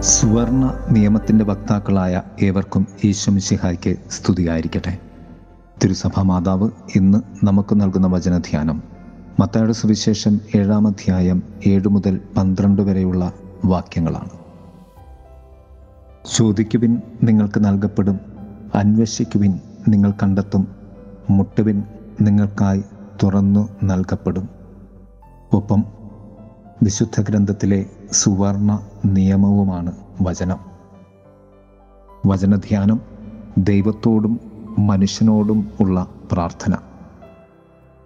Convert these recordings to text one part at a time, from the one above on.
സുവർണ നിയമത്തിന്റെ വക്താക്കളായ ഏവർക്കും ഈശ്വമിശിഹായ്ക്ക് സ്തുതിയായിരിക്കട്ടെ. തിരുസഭാ മാതാവ് ഇന്ന് നമുക്ക് നൽകുന്ന വചനധ്യാനം മത്തായുടെ സുവിശേഷം ഏഴാം അധ്യായം ഏഴ് മുതൽ പന്ത്രണ്ട് വരെയുള്ള വാക്യങ്ങളാണ്. ചോദിക്കുവിൻ നിങ്ങൾക്ക് നൽകപ്പെടും അന്വേഷിക്കുവിൻ നിങ്ങൾ കണ്ടെത്തും മുട്ടുവിൻ നിങ്ങൾക്കായി തുറന്നു നൽകപ്പെടും. ഒപ്പം വിശുദ്ധ ഗ്രന്ഥത്തിലെ സുവർണ നിയമവുമാണ് വചനം. വചനധ്യാനം ദൈവത്തോടും മനുഷ്യനോടും ഉള്ള പ്രാർത്ഥന.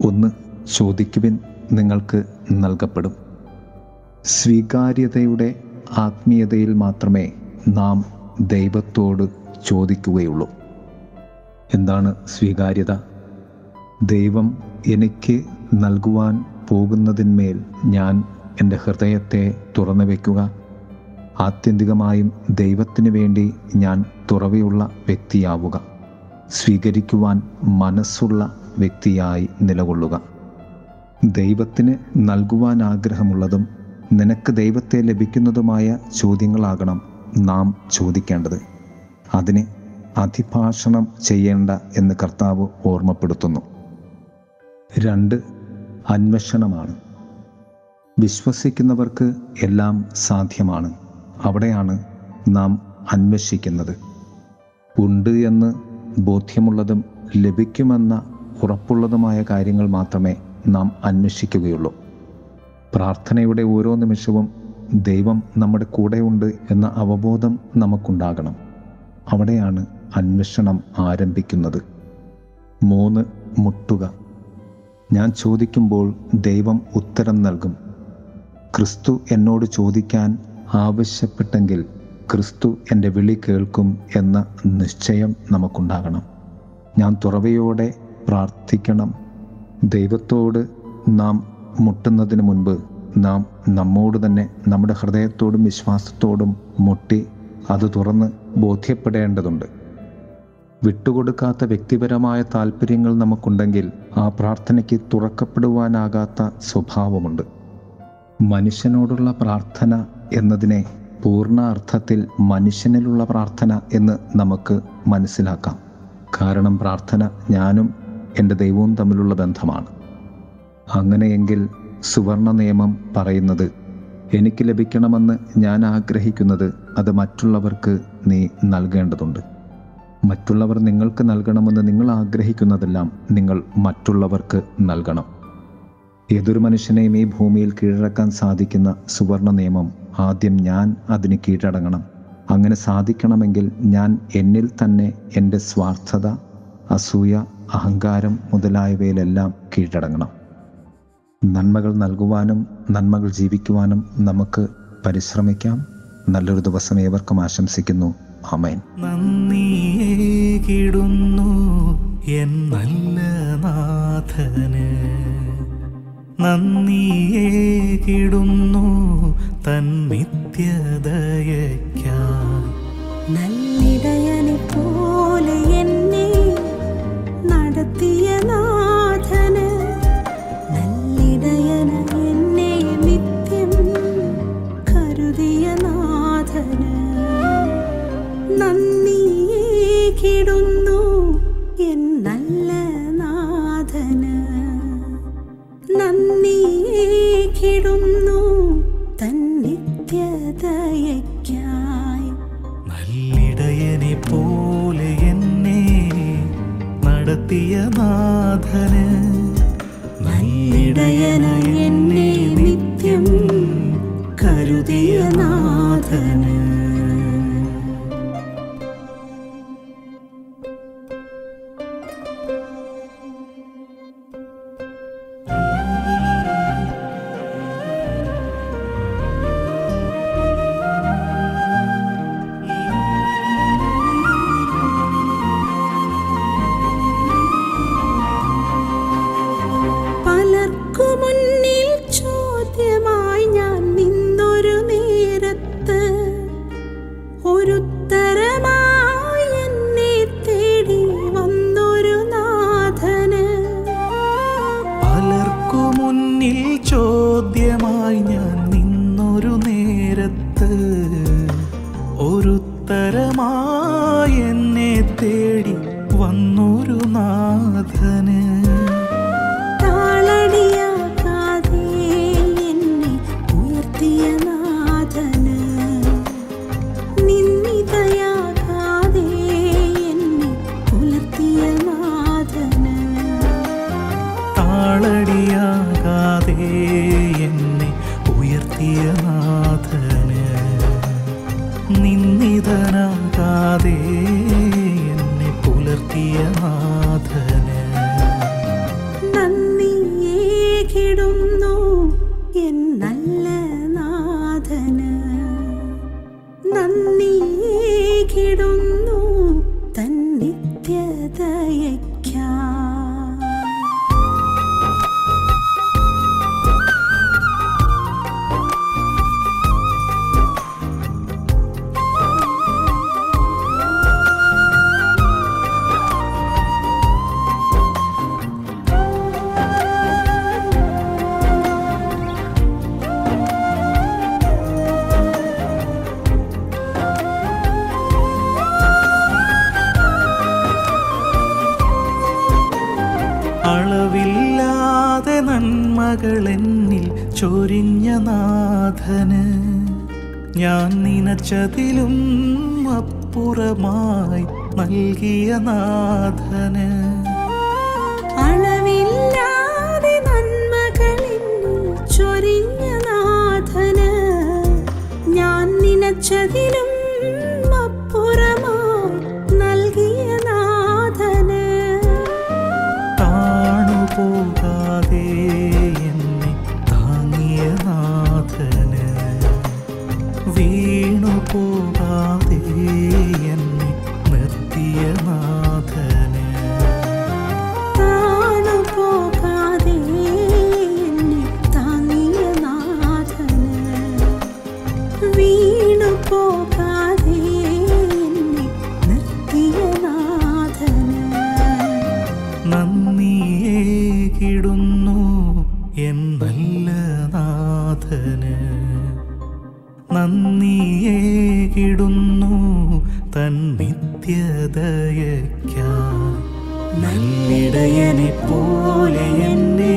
ഒന്ന് ചോദിക്കുവിൻ നിങ്ങൾക്ക് നൽകപ്പെടും. സ്വീകാര്യതയുടെ ആത്മീയതയിൽ മാത്രമേ നാം ദൈവത്തോട് ചോദിക്കുകയുള്ളൂ. എന്താണ് സ്വീകാര്യത? ദൈവം എനിക്ക് നൽകുവാൻ പോകുന്നതിന്മേൽ ഞാൻ എന്റെ ഹൃദയത്തെ തുറന്നു വയ്ക്കുക ആത്യന്തികമായും ദൈവത്തിന് വേണ്ടി ഞാൻ തുറവിയുള്ള വ്യക്തിയാവുക. സ്വീകരിക്കുവാൻ മനസ്സുള്ള വ്യക്തിയായി നിലകൊള്ളുക. ദൈവത്തിന് നൽകുവാൻ ആഗ്രഹമുള്ളതും നിനക്ക് ദൈവത്തെ ലഭിക്കുന്നതുമായ ചോദ്യങ്ങളാകണം നാം ചോദിക്കേണ്ടത്. അതിനെ അതിഭാഷണം ചെയ്യേണ്ട എന്ന് കർത്താവ് ഓർമ്മപ്പെടുത്തുന്നു. രണ്ട് അന്വേഷണമാണ്. വിശ്വസിക്കുന്നവർക്ക് എല്ലാം സാധ്യമാണ്. അവിടെയാണ് നാം അന്വേഷിക്കുന്നത്. ഉണ്ട് എന്ന് ബോധ്യമുള്ളതും ലഭിക്കുമെന്ന ഉറപ്പുള്ളതുമായ കാര്യങ്ങൾ മാത്രമേ നാം അന്വേഷിക്കുകയുള്ളൂ. പ്രാർത്ഥനയുടെ ഓരോ നിമിഷവും ദൈവം നമ്മുടെ കൂടെയുണ്ട് എന്ന അവബോധം നമുക്കുണ്ടാകണം. അവിടെയാണ് അന്വേഷണം ആരംഭിക്കുന്നത്. മൂന്ന് മുട്ടുക. ഞാൻ ചോദിക്കുമ്പോൾ ദൈവം ഉത്തരം നൽകും. ക്രിസ്തു എന്നോട് ചോദിക്കാൻ ആവശ്യപ്പെട്ടെങ്കിൽ ക്രിസ്തു എന്റെ വിളി കേൾക്കും എന്ന നിശ്ചയം നമുക്കുണ്ടാകണം. ഞാൻ തുറവയോടെ പ്രാർത്ഥിക്കണം. ദൈവത്തോട് നാം മുട്ടുന്നതിന് മുൻപ് നാം നമ്മോട് തന്നെ നമ്മുടെ ഹൃദയത്തോടും വിശ്വാസത്തോടും മുട്ടി അത് തുറന്ന് ബോധ്യപ്പെടേണ്ടതുണ്ട്. വിട്ടുകൊടുക്കാത്ത വ്യക്തിപരമായ താല്പര്യങ്ങൾ നമുക്കുണ്ടെങ്കിൽ ആ പ്രാർത്ഥനയ്ക്ക് തുറക്കപ്പെടുവാനാകാത്ത സ്വഭാവമുണ്ട്. മനുഷ്യനോടുള്ള പ്രാർത്ഥന എന്നതിനെ പൂർണ അർത്ഥത്തിൽ മനുഷ്യനിലുള്ള പ്രാർത്ഥന എന്ന് നമുക്ക് മനസ്സിലാക്കാം. കാരണം പ്രാർത്ഥന ഞാനും എന്റെ ദൈവവും തമ്മിലുള്ള ബന്ധമാണ്. അങ്ങനെയെങ്കിൽ സുവർണ നിയമം പറയുന്നത് എനിക്ക് ലഭിക്കണമെന്ന് ഞാൻ ആഗ്രഹിക്കുന്നത് അത് മറ്റുള്ളവർക്ക് നീ നൽകേണ്ടതുണ്ട്. മറ്റുള്ളവർ നിങ്ങൾക്ക് നൽകണമെന്ന് നിങ്ങൾ ആഗ്രഹിക്കുന്നതെല്ലാം നിങ്ങൾ മറ്റുള്ളവർക്ക് നൽകണം. ഏതൊരു മനുഷ്യനെയും ഈ ഭൂമിയിൽ കീഴടക്കാൻ സാധിക്കുന്ന സുവർണ നിയമം ആദ്യം ഞാൻ അതിന് കീഴടങ്ങണം. അങ്ങനെ സാധിക്കണമെങ്കിൽ ഞാൻ എന്നിൽ തന്നെ എന്റെ സ്വാർത്ഥത അസൂയ അഹങ്കാരം മുതലായവയിലെല്ലാം കീഴടങ്ങണം. നന്മകൾ നൽകുവാനും നന്മകൾ ജീവിക്കുവാനും നമുക്ക് പരിശ്രമിക്കാം. നല്ലൊരു ദിവസം ഏവർക്കും ആശംസിക്കുന്നു. അമേൻ നന്ദിയേകിടുന്നു എൻ നല്ല നാഥന്. നന്ദിയേകിടുന്നു തൻ നിത്യദയയ്ക്കായി നല്ലിടയനെ തൻ നിത്യതയയ്ക്കായി നല്ലിടയനെ പോലെ എന്നെ നടത്തിയ നാഥന് നല്ലിടയന എന്നെ നിത്യം കരുതിയ നാഥന്. ഒരുത്തരമായി എന്നെ തേടി വന്നൊരു നാഥന്. നിന്ദിതനാകാതെ എന്നെ പുലർത്തിയ നാഥന്. നന്ദിയേകിടുന്നു എൻ നല്ല നാഥന്. നന്ദിയേകിടുന്നു തൻ എന്നിൽ ചൊരിഞ്ഞ നാഥന് ഞാൻ നിനച്ചതിലും അപ്പുറമായി നൽകിയ നാഥന്. അളവില്ലാതെ നന്മകളിൽ ചൊരിഞ്ഞ നാഥന് ഞാൻ നിനച്ചതിലും നല്ലിടയനെ പോലെ എന്നെ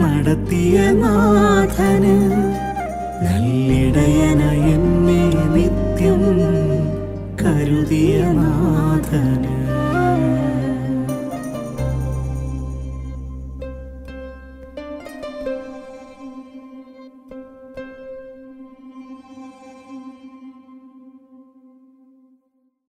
നടത്തിയ നാഥന് നല്ലിടയന എന്നെ നിത്യം കരുതിയ നാഥന്.